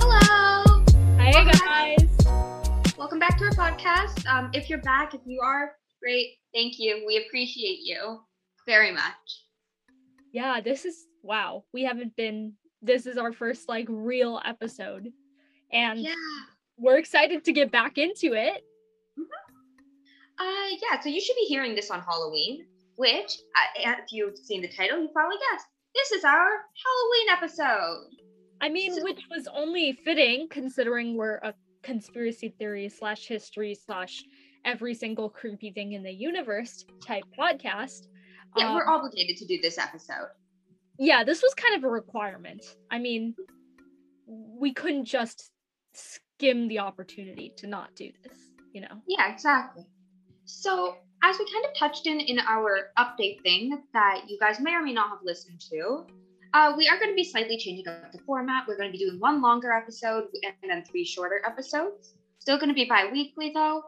Hello. Hey Welcome guys. Welcome back to our podcast. Um, if you're back, if you are, great. Thank you. We appreciate you very much. Yeah, this is wow. We haven't been this is our first like real episode. And Yeah. we're excited to get back into it. Uh, yeah. So you should be hearing this on Halloween, which, uh, if you've seen the title, you probably guessed. This is our Halloween episode. I mean, So- which was only fitting considering we're a conspiracy theory slash history slash every single creepy thing in the universe type podcast. Yeah, we're Um, obligated to do this episode. yeah, this was kind of a requirement. I mean, we couldn't just skim the opportunity to not do this, you know? Yeah, exactly. So, as we kind of touched in in our update thing that you guys may or may not have listened to, uh, we are going to be slightly changing up the format. We're going to be doing one longer episode and then three shorter episodes. Still going to be bi weekly though.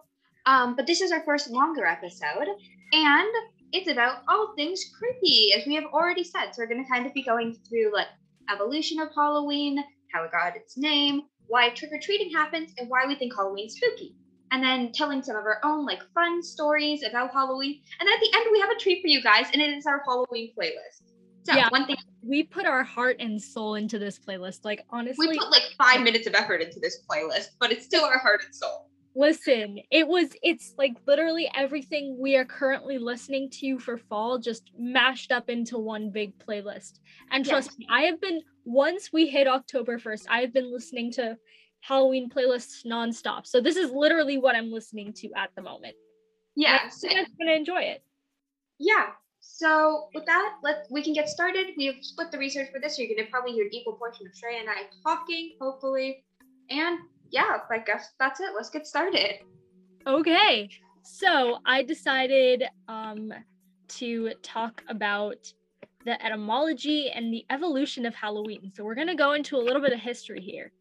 Um, but this is our first longer episode, and it's about all things creepy, as we have already said. So, we're going to kind of be going through like evolution of Halloween, how it got its name, why trick or treating happens, and why we think Halloween's spooky and then telling some of our own like fun stories about Halloween. And then at the end, we have a treat for you guys, and it is our Halloween playlist. So Yeah. one thing We put our heart and soul into this playlist. Like honestly, we put like five minutes of effort into this playlist, but it's still our heart and soul. listen, it was it's like literally everything we are currently listening to for fall just mashed up into one big playlist. And trust Yes. me, I have been once we hit October 1st, I have been listening to Halloween playlists nonstop. So this is literally what I'm listening to at the moment. Yeah, So You same. guys are gonna enjoy it. yeah. So with that, let we can get started. We have split the research for this. So you're gonna probably hear an equal portion of Shrey and I talking, hopefully. And yeah, I guess that's it. Let's get started. Okay. So I decided um to talk about the etymology and the evolution of Halloween. So we're going to go into a little bit of history here.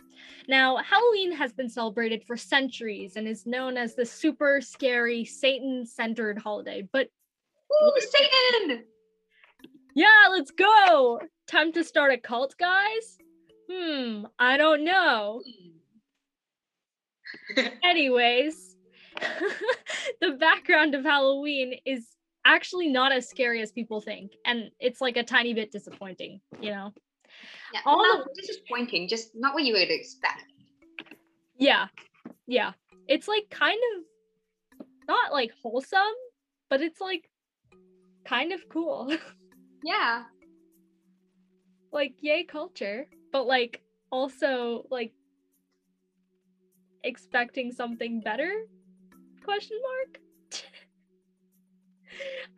Now, Halloween has been celebrated for centuries and is known as the super scary Satan-centered holiday. But Woo, Satan! yeah, let's go. Time to start a cult, guys? Hmm, I don't know. Anyways, the background of Halloween is actually not as scary as people think, and it's like a tiny bit disappointing, you know? Yeah, All not disappointing, just not what you would expect. Yeah, yeah. It's like kind of not like wholesome, but it's like kind of cool. Yeah. like, yay, culture, but like also like expecting something better? Question mark?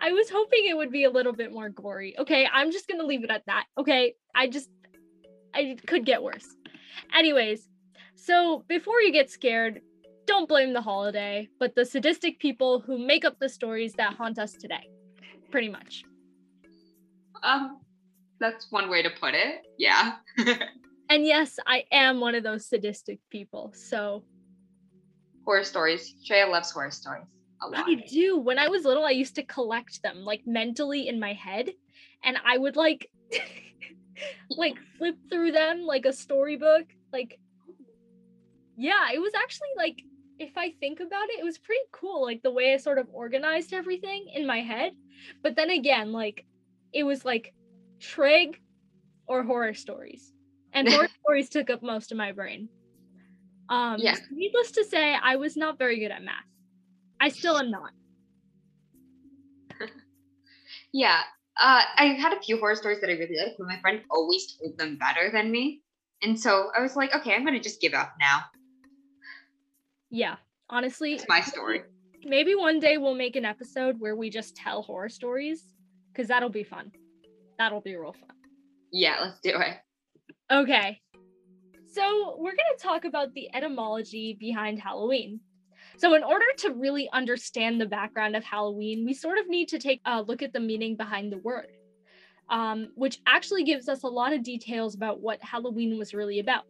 I was hoping it would be a little bit more gory. Okay, I'm just gonna leave it at that. Okay, I just, I could get worse. Anyways, so before you get scared, don't blame the holiday, but the sadistic people who make up the stories that haunt us today. Pretty much. Um, that's one way to put it. Yeah. And yes, I am one of those sadistic people. So horror stories. Shreya loves horror stories a lot. I do. When I was little, I used to collect them like mentally in my head, and I would like like flip through them like a storybook. Like, yeah, it was actually like if I think about it, it was pretty cool. Like the way I sort of organized everything in my head. But then again, like it was like trig or horror stories, and horror stories took up most of my brain. Um, Yeah. Needless to say, I was not very good at math. I still am not. Yeah. Uh, I had a few horror stories that I really liked, but my friend always told them better than me. And so I was like, okay, I'm going to just give up now. Yeah, honestly, It's my story. maybe one day we'll make an episode where we just tell horror stories because that'll be fun. That'll be real fun. Yeah, let's do it. Okay. So, we're going to talk about the etymology behind Halloween. So, in order to really understand the background of Halloween, we sort of need to take a look at the meaning behind the word, um, which actually gives us a lot of details about what Halloween was really about.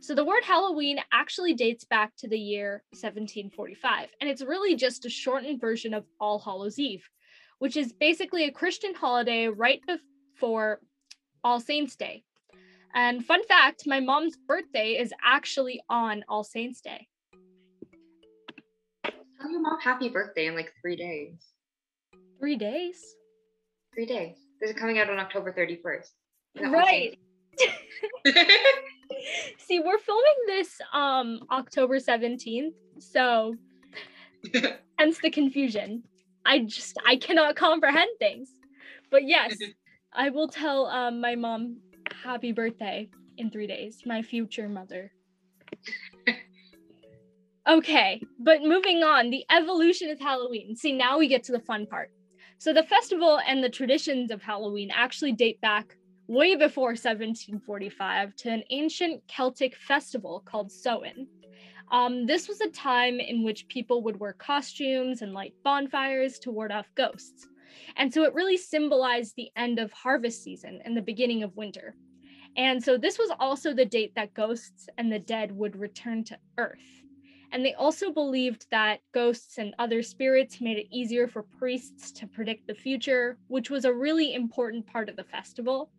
So the word Halloween actually dates back to the year 1745, and it's really just a shortened version of All Hallows Eve, which is basically a Christian holiday right before All Saints' Day. And fun fact my mom's birthday is actually on All Saints' Day. Tell your mom happy birthday in like three days. Three days? Three days. This is coming out on October 31st. Right. See, we're filming this um October 17th, so hence the confusion. I just I cannot comprehend things. But yes, I will tell um my mom happy birthday in 3 days, my future mother. Okay, but moving on, the evolution of Halloween. See, now we get to the fun part. So the festival and the traditions of Halloween actually date back way before 1745 to an ancient Celtic festival called Samhain. Um, this was a time in which people would wear costumes and light bonfires to ward off ghosts. And so it really symbolized the end of harvest season and the beginning of winter. And so this was also the date that ghosts and the dead would return to Earth. And they also believed that ghosts and other spirits made it easier for priests to predict the future, which was a really important part of the festival.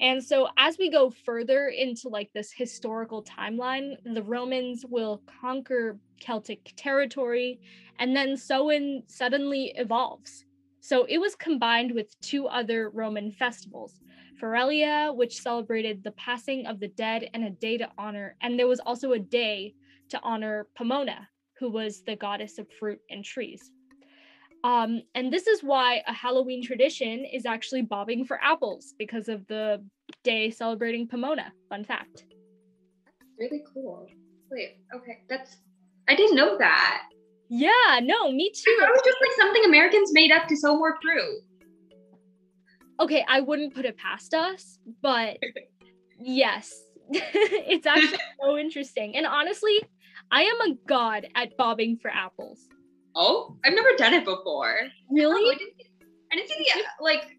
And so as we go further into like this historical timeline, the Romans will conquer Celtic territory and then Samhain suddenly evolves. So it was combined with two other Roman festivals, Feralia, which celebrated the passing of the dead and a day to honor, and there was also a day to honor Pomona, who was the goddess of fruit and trees. Um, and this is why a Halloween tradition is actually bobbing for apples because of the day celebrating Pomona. Fun fact. That's really cool. Wait, okay, that's I didn't know that. Yeah, no, me too. That was just like something Americans made up to sell more fruit. Okay, I wouldn't put it past us, but yes, it's actually so interesting. And honestly, I am a god at bobbing for apples. Oh, I've never done it before. Really? Oh, I, didn't, I didn't see the uh, like.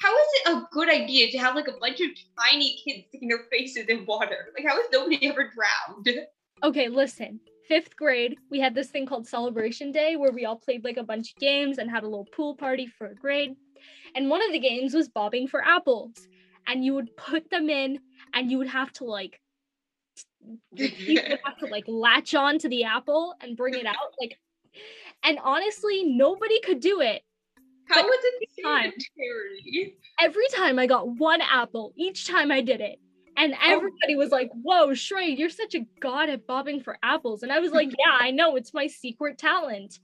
How is it a good idea to have like a bunch of tiny kids sticking their faces in water? Like, how has nobody ever drowned? Okay, listen. Fifth grade, we had this thing called Celebration Day where we all played like a bunch of games and had a little pool party for a grade. And one of the games was bobbing for apples. And you would put them in and you would have to like would have to like latch on to the apple and bring it out. Like and honestly, nobody could do it. How was it time? Every time I got one apple, each time I did it. And Oh. everybody was like, Whoa, Shrey, you're such a god at bobbing for apples. And I was like, Yeah, I know, it's my secret talent.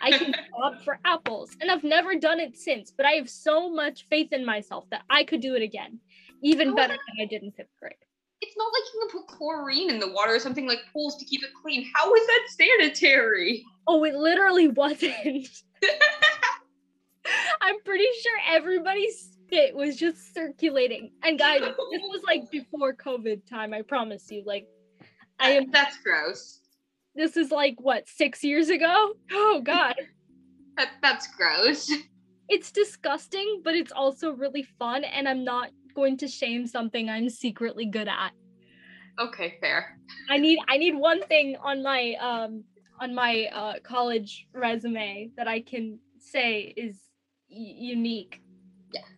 I can bob for apples. And I've never done it since, but I have so much faith in myself that I could do it again, even better than I did in fifth grade. It's not like you can put chlorine in the water or something like pools to keep it clean. How is that sanitary? Oh, it literally wasn't. I'm pretty sure everybody's spit was just circulating. And guys, this was like before COVID time, I promise you. Like I am That's gross. this is like what, six years ago? Oh god. That, that's gross. It's disgusting, but it's also really fun, and I'm not going to shame something I'm secretly good at. Okay, fair. I need I need one thing on my um on my uh college resume that I can say is y- unique.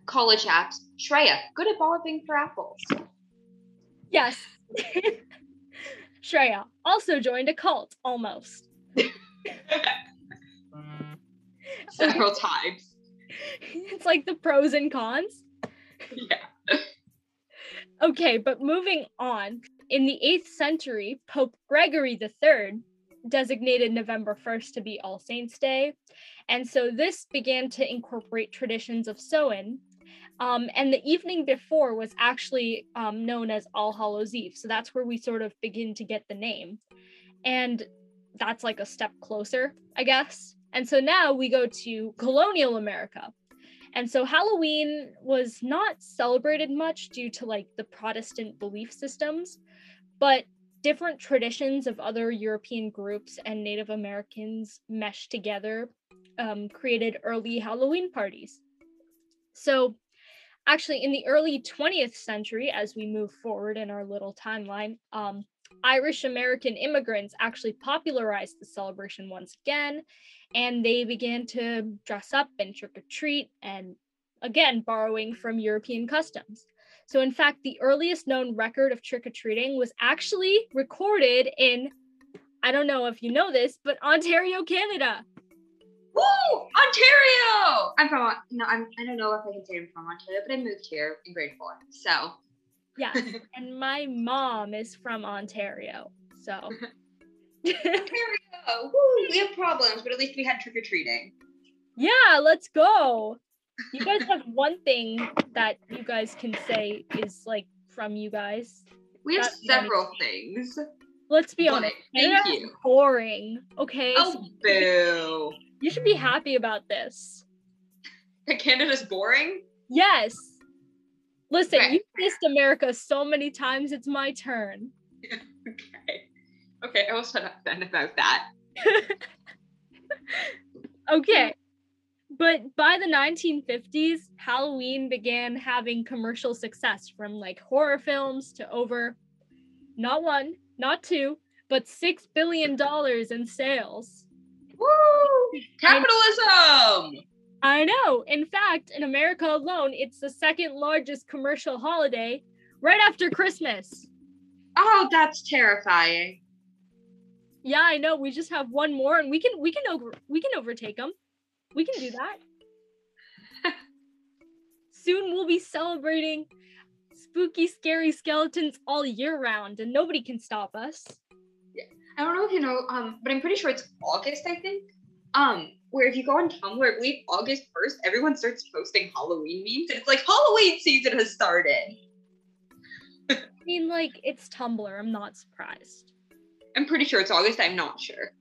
College apps. Shreya, good at bobbing for apples. Yes. Shreya also joined a cult almost. Several times. it's like the pros and cons. Yeah. Okay, but moving on. In the 8th century, Pope Gregory III designated November 1st to be All Saints' Day. And so this began to incorporate traditions of Samhain. Um, and the evening before was actually um, known as All Hallows Eve. So that's where we sort of begin to get the name. And that's like a step closer, I guess. And so now we go to colonial America. And so Halloween was not celebrated much due to like the Protestant belief systems, but different traditions of other European groups and Native Americans meshed together, um, created early Halloween parties. So actually in the early 20th century as we move forward in our little timeline um, irish american immigrants actually popularized the celebration once again and they began to dress up and trick or treat and again borrowing from european customs so in fact the earliest known record of trick or treating was actually recorded in i don't know if you know this but ontario canada Woo! Ontario! I'm from no, I'm I don't know if I can say I'm from Ontario, but I moved here in grade four. So yeah. and my mom is from Ontario. So Ontario! Woo! We have problems, but at least we had trick or treating. Yeah, let's go. You guys have one thing that you guys can say is like from you guys. We have That's several things. Let's be honest. Thank you. Boring. Okay. Oh, boo. You should be happy about this. That Canada's boring? Yes. Listen, okay. you missed America so many times, it's my turn. okay. Okay, I will shut up then about that. okay. But by the 1950s, Halloween began having commercial success from like horror films to over not one, not two, but six billion dollars in sales. Woo! Capitalism! I know. In fact, in America alone, it's the second largest commercial holiday right after Christmas. Oh, that's terrifying. Yeah, I know. We just have one more and we can we can over we can overtake them. We can do that. Soon we'll be celebrating spooky scary skeletons all year round and nobody can stop us. Yeah. I don't know if you know, um, but I'm pretty sure it's August, I think. Um, where if you go on Tumblr, I believe August 1st, everyone starts posting Halloween memes. And it's like Halloween season has started. I mean, like, it's Tumblr. I'm not surprised. I'm pretty sure it's August. I'm not sure.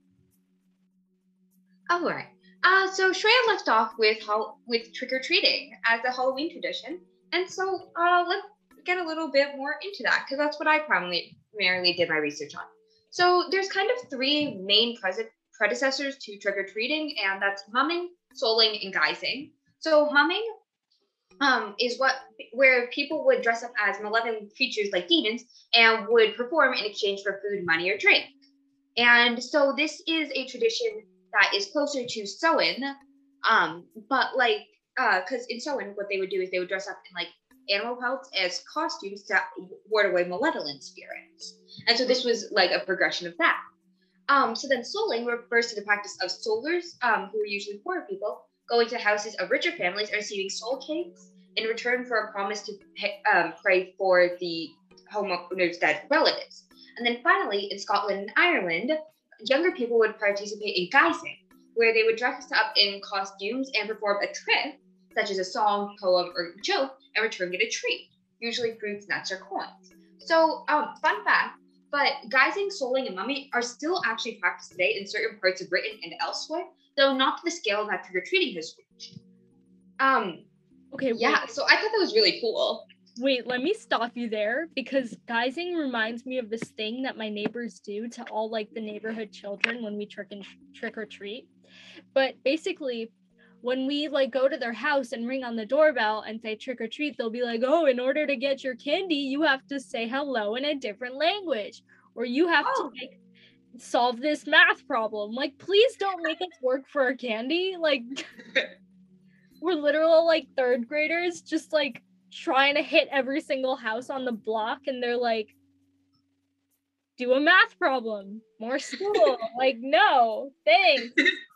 All right. Uh, so Shreya left off with how with trick or treating as a Halloween tradition, and so uh, let's get a little bit more into that because that's what I primarily, primarily did my research on. So there's kind of three main pre- predecessors to trick or treating, and that's mumming, souling, and guising. So mumming um, is what where people would dress up as malevolent creatures like demons and would perform in exchange for food, money, or drink. And so this is a tradition that is closer to Samhain, um, but like because uh, in Samhain, what they would do is they would dress up in like animal pelts as costumes to ward away malevolent spirits. And so this was like a progression of that. Um, so then souling refers to the practice of soulers, um, who are usually poor people, going to houses of richer families and receiving soul cakes in return for a promise to pay, um, pray for the homeowner's dead relatives. And then finally, in Scotland and Ireland, younger people would participate in guising, where they would dress up in costumes and perform a trick, such as a song, poem, or joke, and return get a treat, usually fruits, nuts, or coins. So, um, fun fact but guising, souling, and mummy are still actually practiced today in certain parts of Britain and elsewhere, though not to the scale that trick or treating has reached. Um, okay, yeah. Wait. So I thought that was really cool. Wait, let me stop you there because guising reminds me of this thing that my neighbors do to all like the neighborhood children when we trick and trick or treat. But basically, when we like go to their house and ring on the doorbell and say trick or treat, they'll be like, "Oh, in order to get your candy, you have to say hello in a different language, or you have oh. to like solve this math problem." Like, please don't make us work for our candy. Like, we're literal like third graders, just like trying to hit every single house on the block, and they're like, "Do a math problem, more school." like, no, thanks.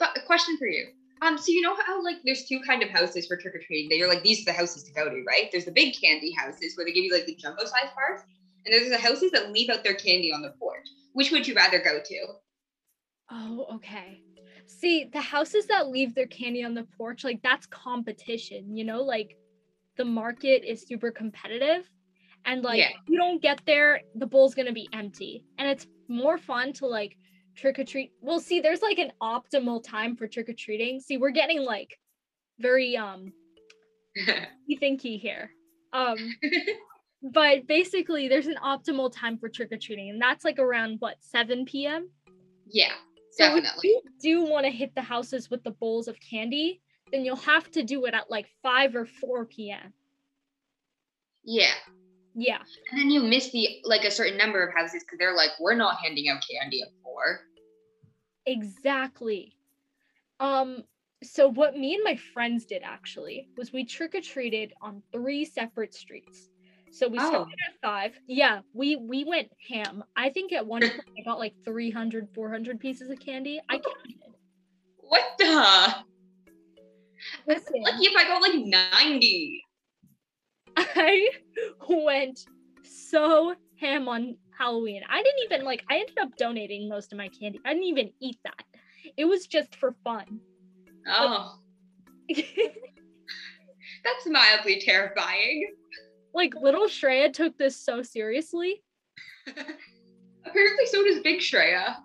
A question for you. Um, so you know how like there's two kind of houses for trick or treating that you're like these are the houses to go to, right? There's the big candy houses where they give you like the jumbo size bars, and there's the houses that leave out their candy on the porch. Which would you rather go to? Oh, okay. See, the houses that leave their candy on the porch, like that's competition, you know, like the market is super competitive. And like yeah. you don't get there, the bowl's gonna be empty. And it's more fun to like trick or treat. Well, see, there's like an optimal time for trick or treating. See, we're getting like very um thinky here. Um but basically there's an optimal time for trick or treating, and that's like around what 7 p.m. Yeah, definitely. So do want to hit the houses with the bowls of candy. then you'll have to do it at like 5 or 4 p.m. Yeah. Yeah. And then you miss the like a certain number of houses because they're like, we're not handing out candy at four. Exactly. Um so what me and my friends did actually was we trick or treated on three separate streets. So we Oh. started at 5. Yeah, we we went ham. I think at one point I got like 300 400 pieces of candy. I counted. What the? Listen, Lucky if I got like 90. I went so ham on Halloween. I didn't even like I ended up donating most of my candy. I didn't even eat that. It was just for fun. Oh, that's mildly terrifying. like little Shreya took this so seriously. Apparently, so does Big Shreya.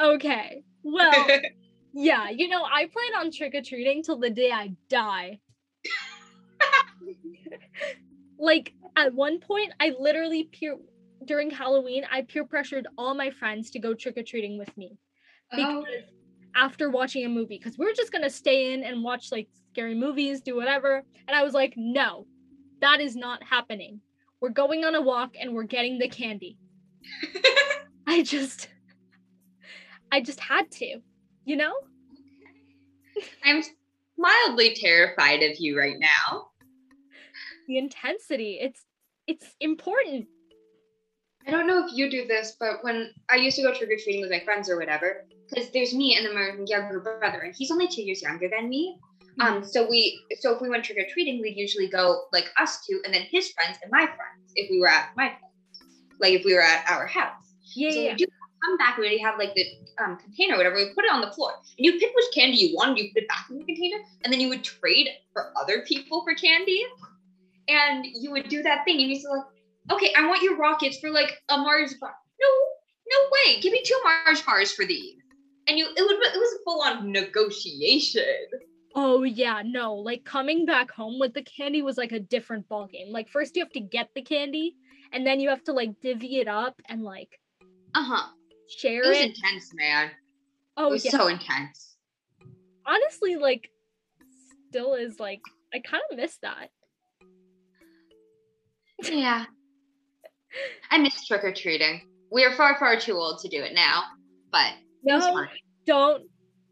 Okay. Well, yeah, you know, I plan on trick or treating till the day I die. Like at one point, I literally peer during Halloween, I peer pressured all my friends to go trick or treating with me. oh, because after watching a movie because we were just gonna stay in and watch like scary movies do whatever. And i was like no that is not happening. We're going on a walk and we're getting the candy. I just i just had to you know? I'm mildly terrified of you right now. The intensity it's it's important I don't know if you do this, but when I used to go trick or treating with my friends or whatever, because there's me and then my younger brother, and he's only two years younger than me. Um, so we, so if we went trick or treating, we'd usually go like us two, and then his friends and my friends. If we were at my place, like if we were at our house. yeah so yeah we do come back, we already have like the um, container, or whatever. We put it on the floor, and you pick which candy you wanted. You put it back in the container, and then you would trade for other people for candy, and you would do that thing. And you say like, okay, I want your rockets for like a Mars bar. No, no way. Give me two Mars bars for these. And you, it would, it was a full on negotiation. oh yeah no like coming back home with the candy was like a different ball game like first you have to get the candy and then you have to like divvy it up and like Uh huh. share It It was it intense, man. oh it was yeah so intense. honestly like still is like I kind of miss that. Yeah. I miss trick or treating. We are far, far too old to do it now, but No, don't.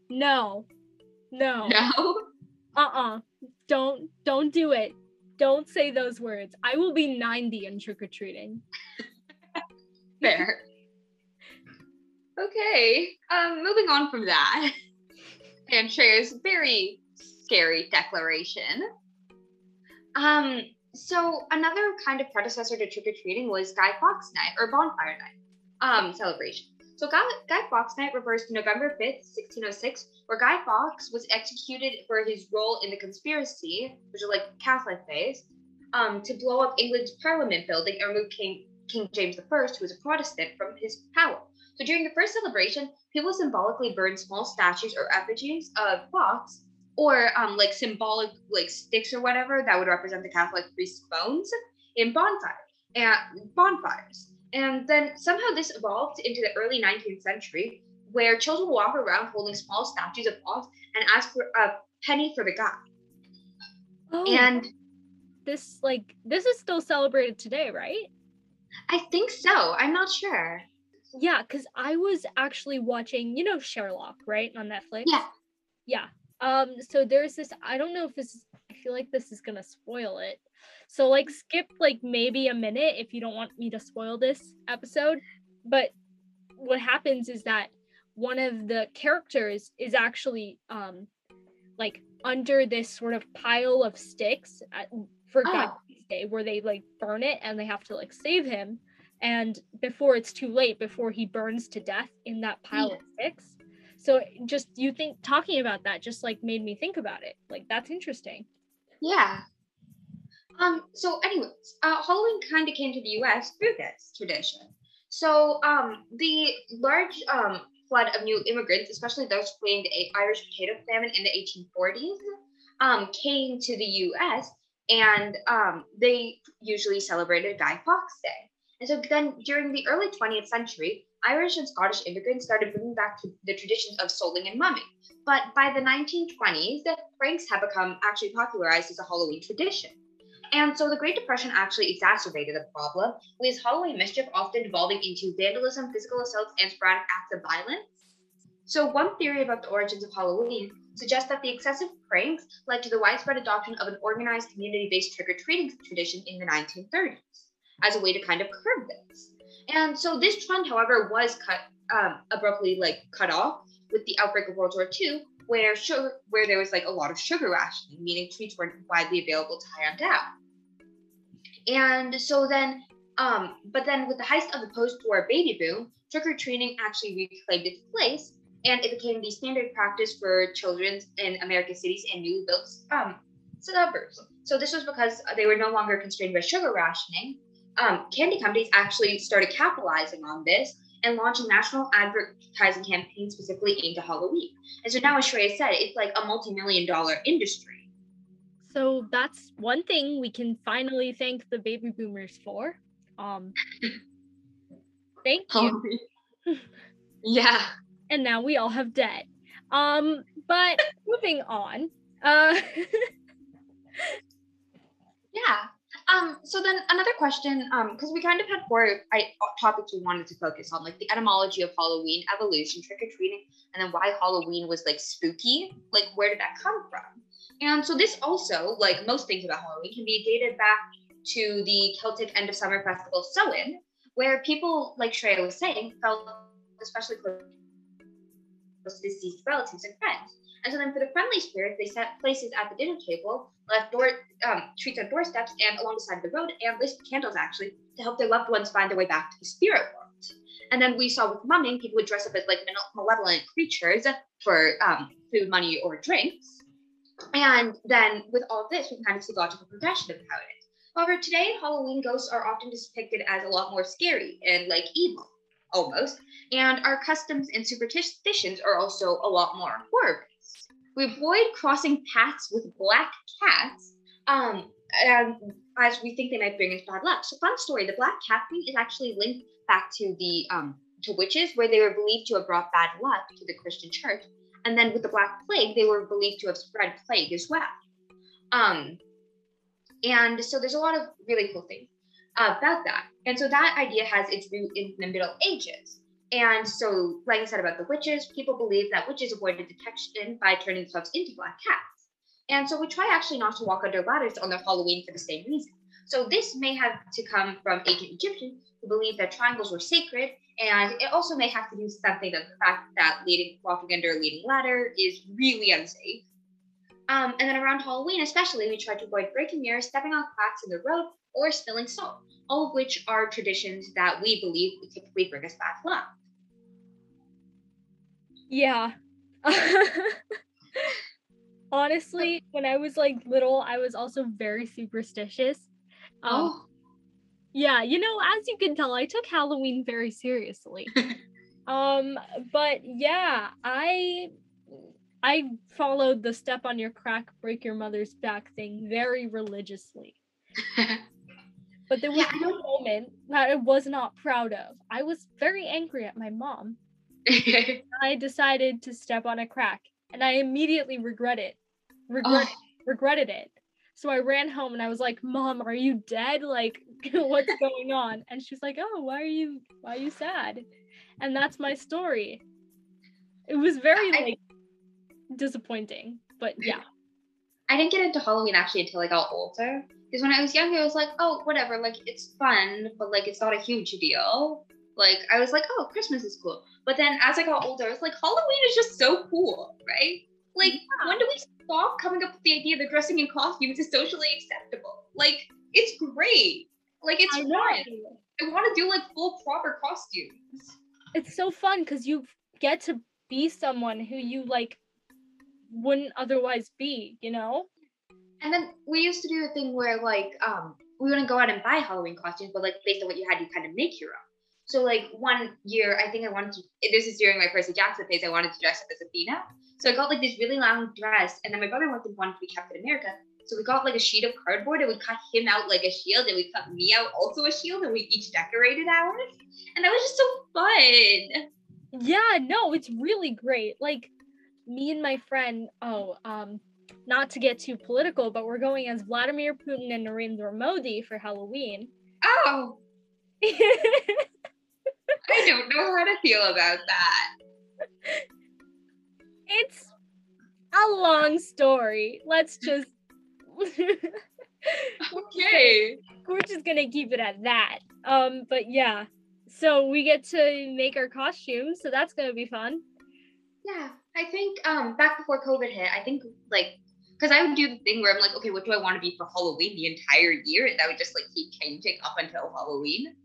No. No. No. Uh-uh. Don't don't do it. Don't say those words. I will be 90 in trick or treating. Fair. Okay. Um, moving on from that. And Shreya's very scary declaration. Um, so another kind of predecessor to trick or treating was Guy Fawkes Night or Bonfire Night um, celebration. So Guy, Guy Fawkes Night refers to November 5th, 1606, where Guy Fawkes was executed for his role in the conspiracy, which is like Catholic phase, um, to blow up England's Parliament building and remove King King James I, who was a Protestant, from his power. So during the first celebration, people symbolically burned small statues or effigies of Fawkes, or um, like symbolic like sticks or whatever that would represent the Catholic priest's bones in bonfire and bonfires. And then somehow this evolved into the early 19th century, where children walk around holding small statues of Fawkes and ask for a penny for the guy. Oh, And this like this is still celebrated today, right? I think so. I'm not sure. Yeah, cuz I was actually watching, you know Sherlock, right? On Netflix. Yeah. Yeah. Um so there's this I don't know if this is I feel like this is to spoil it. So like skip like maybe a minute if you don't want me to spoil this episode, but what happens is that one of the characters is actually um like under this sort of pile of sticks at, for Oh. Fawkes Day where they like burn it and they have to like save him and before it's too late before he burns to death in that pile of sticks so just you think talking about that just like made me think about it like that's interesting Yeah. Um, so anyways, uh, Halloween kind of came to the US through this tradition. So um, the large um, flood of new immigrants, especially those fleeing the Irish potato famine in the 1840s, um, came to the US and um, they usually celebrated Guy Fawkes Day. And so then during the early 20th century, Irish and Scottish immigrants started bringing back the traditions of souling and mumming. But by the 1920s, the pranks had become actually popularized as a Halloween tradition. And so the Great Depression actually exacerbated the problem, with Halloween mischief often devolving into vandalism, physical assaults, and sporadic acts of violence. So, one theory about the origins of Halloween suggests that the excessive pranks led to the widespread adoption of an organized community based trick or treating tradition in the 1930s as a way to kind of curb this. And so this trend, however, was cut um, abruptly like cut off with the outbreak of World War II, where sugar, where there was like a lot of sugar rationing, meaning treats weren't widely available to hand out. And so then, um, but then with the heist of the post-war baby boom, trick or treating actually reclaimed its place, and it became the standard practice for children in American cities and newly built um, suburbs. So this was because they were no longer constrained by sugar rationing, um, candy companies actually started capitalizing on this and launching national advertising campaigns specifically aimed at Halloween. And so now, as Shreya said, it's like a multi-million dollar industry. So that's one thing we can finally thank the baby boomers for. Um, thank you. yeah. And now we all have debt. Um, but moving on. Uh, yeah. Um, so then another question, um, because we kind of had four I, topics we wanted to focus on, like the etymology of Halloween, evolution, trick or treating, and then why Halloween was like spooky. Like, where did that come from? And so this also, like most things about Halloween, can be dated back to the Celtic end of summer festival Samhain, where people, like Shreya was saying, felt especially close to deceased relatives and friends. And so then for the friendly spirits, they set places at the dinner table, left door um, treats on doorsteps and along the side of the road, and lit candles actually to help their loved ones find their way back to the spirit world. And then we saw with mumming, people would dress up as like malevolent creatures for um, food, money, or drinks. And then with all of this, we kind of see logical progression about it. However, today Halloween ghosts are often depicted as a lot more scary and like evil, almost. And our customs and superstitions are also a lot more horror we avoid crossing paths with black cats, um, as we think they might bring us bad luck. So, fun story: the black cat thing is actually linked back to the um, to witches, where they were believed to have brought bad luck to the Christian church, and then with the black plague, they were believed to have spread plague as well. Um, and so there's a lot of really cool things about that. And so that idea has its root in the Middle Ages. And so, like I said about the witches, people believe that witches avoided detection by turning themselves into black cats. And so we try actually not to walk under ladders on their Halloween for the same reason. So this may have to come from ancient Egyptians who believed that triangles were sacred, and it also may have to do something with the fact that leading, walking under a leading ladder is really unsafe. Um, and then around Halloween, especially, we try to avoid breaking mirrors, stepping on cracks in the road, or spilling salt, all of which are traditions that we believe typically bring us bad luck. Yeah. Honestly, when I was like little, I was also very superstitious. Um, oh. Yeah, you know, as you can tell, I took Halloween very seriously. um, but yeah, I I followed the step on your crack, break your mother's back thing very religiously. but there was yeah. no moment that I was not proud of. I was very angry at my mom I decided to step on a crack and I immediately regret it. Regret, oh. regretted it. So I ran home and I was like, "Mom, are you dead? Like what's going on?" And she's like, "Oh, why are you why are you sad?" And that's my story. It was very I, like disappointing, but mm-hmm. yeah. I didn't get into Halloween actually until I got older. Because when I was younger, I was like, oh, whatever, like it's fun, but like it's not a huge deal. Like I was like, oh, Christmas is cool. But then as I got older, I was like, Halloween is just so cool, right? Like, yeah. when do we stop coming up with the idea that dressing in costumes is socially acceptable? Like, it's great. Like, it's I fun. I want to do like full proper costumes. It's so fun because you get to be someone who you like wouldn't otherwise be, you know? And then we used to do a thing where like um we wouldn't go out and buy Halloween costumes, but like based on what you had, you kind of make your own. So like one year, I think I wanted to. This is during my Percy Jackson phase. I wanted to dress up as Athena. So I got like this really long dress, and then my brother wanted one to be Captain America. So we got like a sheet of cardboard and we cut him out like a shield and we cut me out also a shield and we each decorated ours. And that was just so fun. Yeah, no, it's really great. Like me and my friend, oh, um, not to get too political, but we're going as Vladimir Putin and Narendra Modi for Halloween. Oh. I don't know how to feel about that. It's a long story. Let's just okay. We're just gonna keep it at that. Um, but yeah. So we get to make our costumes, so that's gonna be fun. Yeah. I think um back before COVID hit, I think like because I would do the thing where I'm like, okay, what do I want to be for Halloween the entire year? And that would just like keep changing up until Halloween.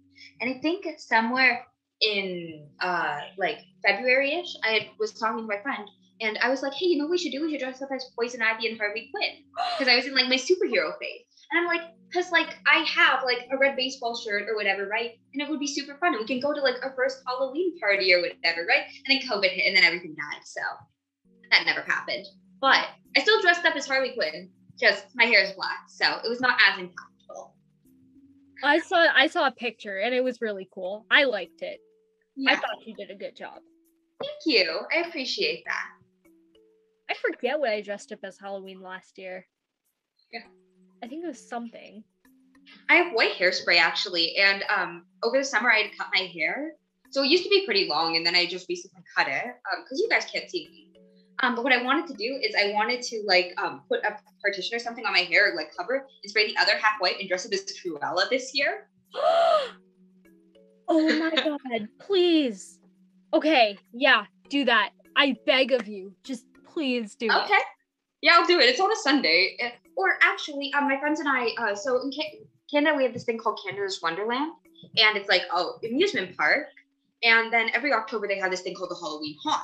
And I think it's somewhere in uh like February-ish, I had, was talking to my friend and I was like, hey, you know what we should do? We should dress up as Poison Ivy and Harley Quinn. Because I was in like my superhero phase. And I'm like, because like I have like a red baseball shirt or whatever, right? And it would be super fun. And we can go to like our first Halloween party or whatever, right? And then COVID hit and then everything died. So that never happened. But I still dressed up as Harley Quinn. Just my hair is black. So it was not as impactful. I saw I saw a picture and it was really cool. I liked it. Yeah. I thought you did a good job. Thank you. I appreciate that. I forget what I dressed up as Halloween last year. Yeah. I think it was something. I have white hairspray actually, and um, over the summer I had cut my hair. So it used to be pretty long, and then I just recently cut it because you guys can't see me. Um, but what I wanted to do is I wanted to like um, put a partition or something on my hair, like cover it, and spray the other half white and dress up as Cruella this year. oh my god, please. Okay, yeah, do that. I beg of you. Just please do Okay. Yeah, I'll do it. It's on a Sunday. Or actually, um, my friends and I, uh, so in Canada, we have this thing called Canada's Wonderland. And it's like, oh, amusement park. And then every October, they have this thing called the Halloween Haunt.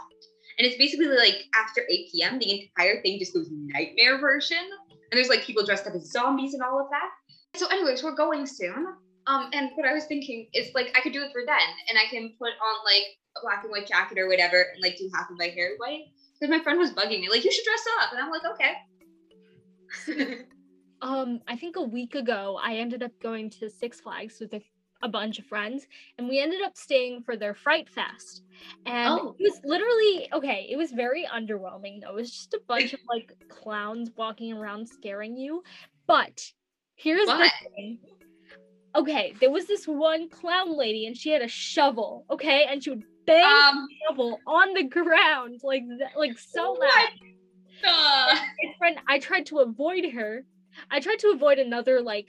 And it's basically like after 8 p.m., the entire thing just goes nightmare version. And there's like people dressed up as zombies and all of that. So, anyways, we're going soon. Um, and what I was thinking is like I could do it for then, and I can put on like a black and white jacket or whatever, and like do half of my hair white. Because my friend was bugging me, like you should dress up, and I'm like, okay. Um, I think a week ago, I ended up going to Six Flags with a, a bunch of friends, and we ended up staying for their Fright Fest. And Oh. it was literally okay. It was very underwhelming, though. It was just a bunch of like clowns walking around scaring you. But here's the thing. Okay, there was this one clown lady, and she had a shovel. Okay, and she would bang um, the shovel on the ground like that, like so loud. my friend i tried to avoid her i tried to avoid another like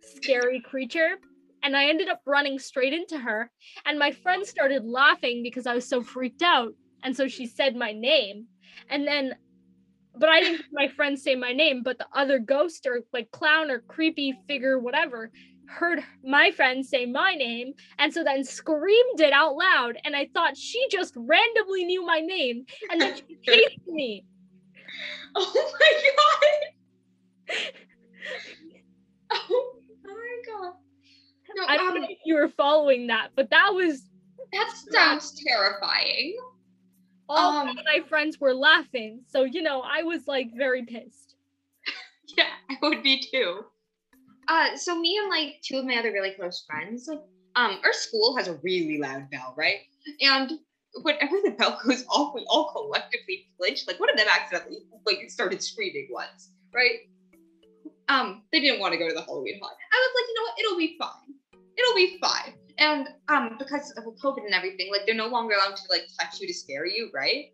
scary creature and i ended up running straight into her and my friend started laughing because i was so freaked out and so she said my name and then but i didn't hear my friend say my name but the other ghost or like clown or creepy figure whatever heard my friend say my name and so then screamed it out loud and i thought she just randomly knew my name and then she chased me Oh my god. Oh my god. No, I don't um, know if you were following that, but that was that sounds terrifying. all Um, my friends were laughing. So, you know, I was like very pissed. Yeah, I would be too. Uh, so me and like two of my other really close friends, um, our school has a really loud bell, right? And whenever the bell goes off, we all collectively flinch. Like one of them accidentally like started screaming once, right? Um, they didn't want to go to the Halloween haunt. I was like, you know what? It'll be fine. It'll be fine. And um, because of COVID and everything, like they're no longer allowed to like touch you to scare you, right?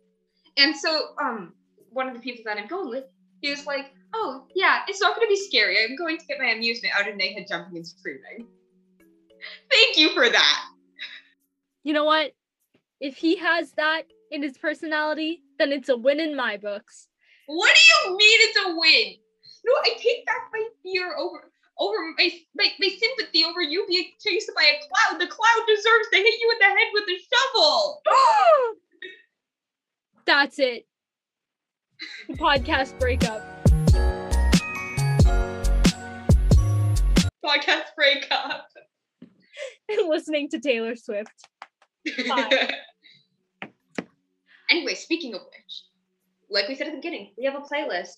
And so um, one of the people that I'm going with, he was like, "Oh yeah, it's not going to be scary. I'm going to get my amusement out of Nathan jumping and screaming." Thank you for that. You know what? If he has that in his personality, then it's a win in my books. What do you mean it's a win? No, I take back my fear over over my, my my sympathy over you being chased by a cloud. The cloud deserves to hit you in the head with a shovel. That's it. Podcast breakup. Podcast breakup. And listening to Taylor Swift. Anyway, speaking of which, like we said at the beginning, we have a playlist.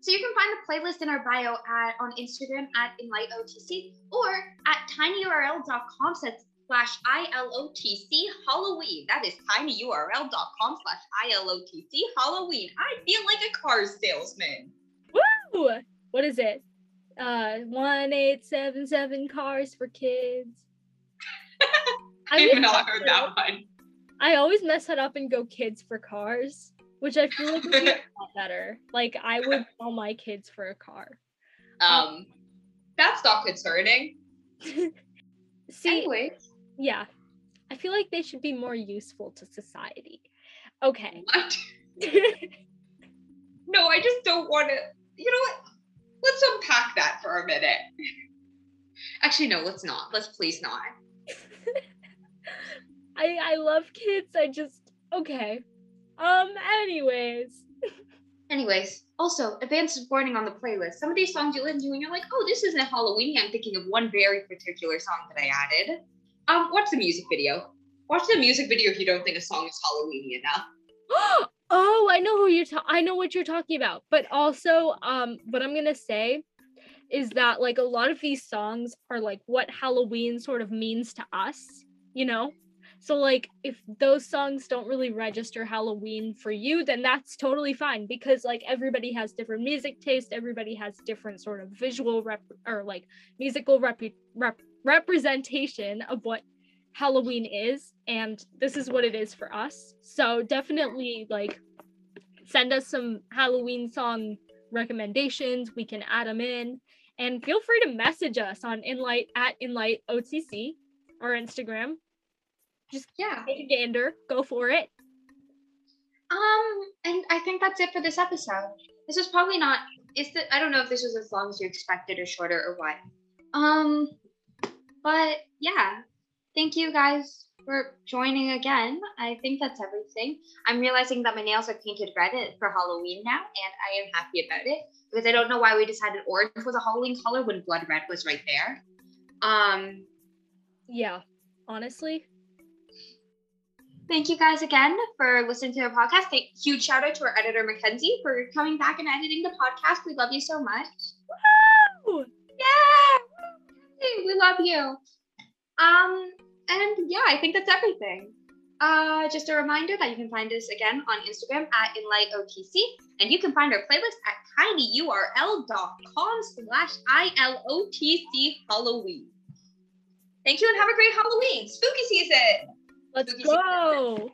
So you can find the playlist in our bio at on Instagram at InlightOTC or at tinyurl.com slash ILOTC Halloween. That is tinyurl.com slash ILOTC Halloween. I feel like a car salesman. Woo! What is it? Uh, one eight seven seven cars for kids. I have not heard that one. I always mess that up and go kids for cars, which I feel like would be a lot better. Like I would sell my kids for a car. Um, that's not concerning. See, Anyways, yeah, I feel like they should be more useful to society. Okay. what? No, I just don't want to. You know what? Let's unpack that for a minute. Actually, no, let's not. Let's please not. I I love kids. I just okay. Um. Anyways. Anyways, also advanced warning on the playlist. Some of these songs you listen to and you're like, oh, this isn't Halloweeny. I'm thinking of one very particular song that I added. Um, watch the music video. Watch the music video if you don't think a song is Halloweeny enough. oh, I know who you're. Ta- I know what you're talking about. But also, um, what I'm gonna say is that like a lot of these songs are like what Halloween sort of means to us. You know. So like if those songs don't really register Halloween for you, then that's totally fine because like everybody has different music taste, everybody has different sort of visual rep or like musical rep, rep representation of what Halloween is and this is what it is for us. So definitely like send us some Halloween song recommendations, we can add them in and feel free to message us on inlight at inlight OTC or Instagram just Yeah. take a gander, go for it. Um, and I think that's it for this episode. This was probably not. Is the I don't know if this was as long as you expected or shorter or what. Um, but yeah, thank you guys for joining again. I think that's everything. I'm realizing that my nails are painted red for Halloween now, and I am happy about it because I don't know why we decided orange was a Halloween color when blood red was right there. Um, Yeah, honestly. Thank you guys again for listening to the podcast. Thank, huge shout out to our editor Mackenzie for coming back and editing the podcast. We love you so much. Woo! Yeah, Hey, we love you. Um, and yeah, I think that's everything. Uh, just a reminder that you can find us again on Instagram at InlightOTC, and you can find our playlist at tinyurl.com slash ILOTC Halloween. Thank you and have a great Halloween. Spooky season. Let's Spooky season. go.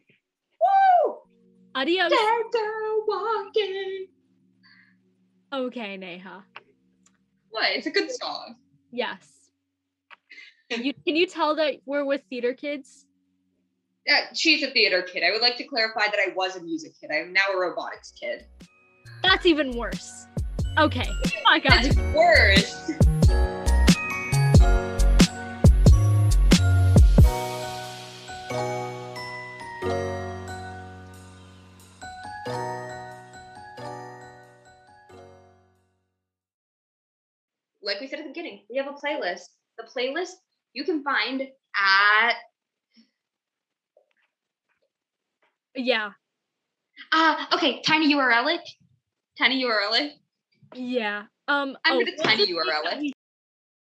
Woo! Adios. Dead girl walking. Okay, Neha. What? It's a good song. Yes. You, can you tell that we're with theater kids? Uh, she's a theater kid. I would like to clarify that I was a music kid. I'm now a robotics kid. That's even worse. Okay. Guys. It's worse. Like we said at the beginning, we have a playlist. The playlist you can find at Yeah. uh okay, tiny URL it. Tiny URL it. Yeah. Um. I'm oh, gonna tiny URL it.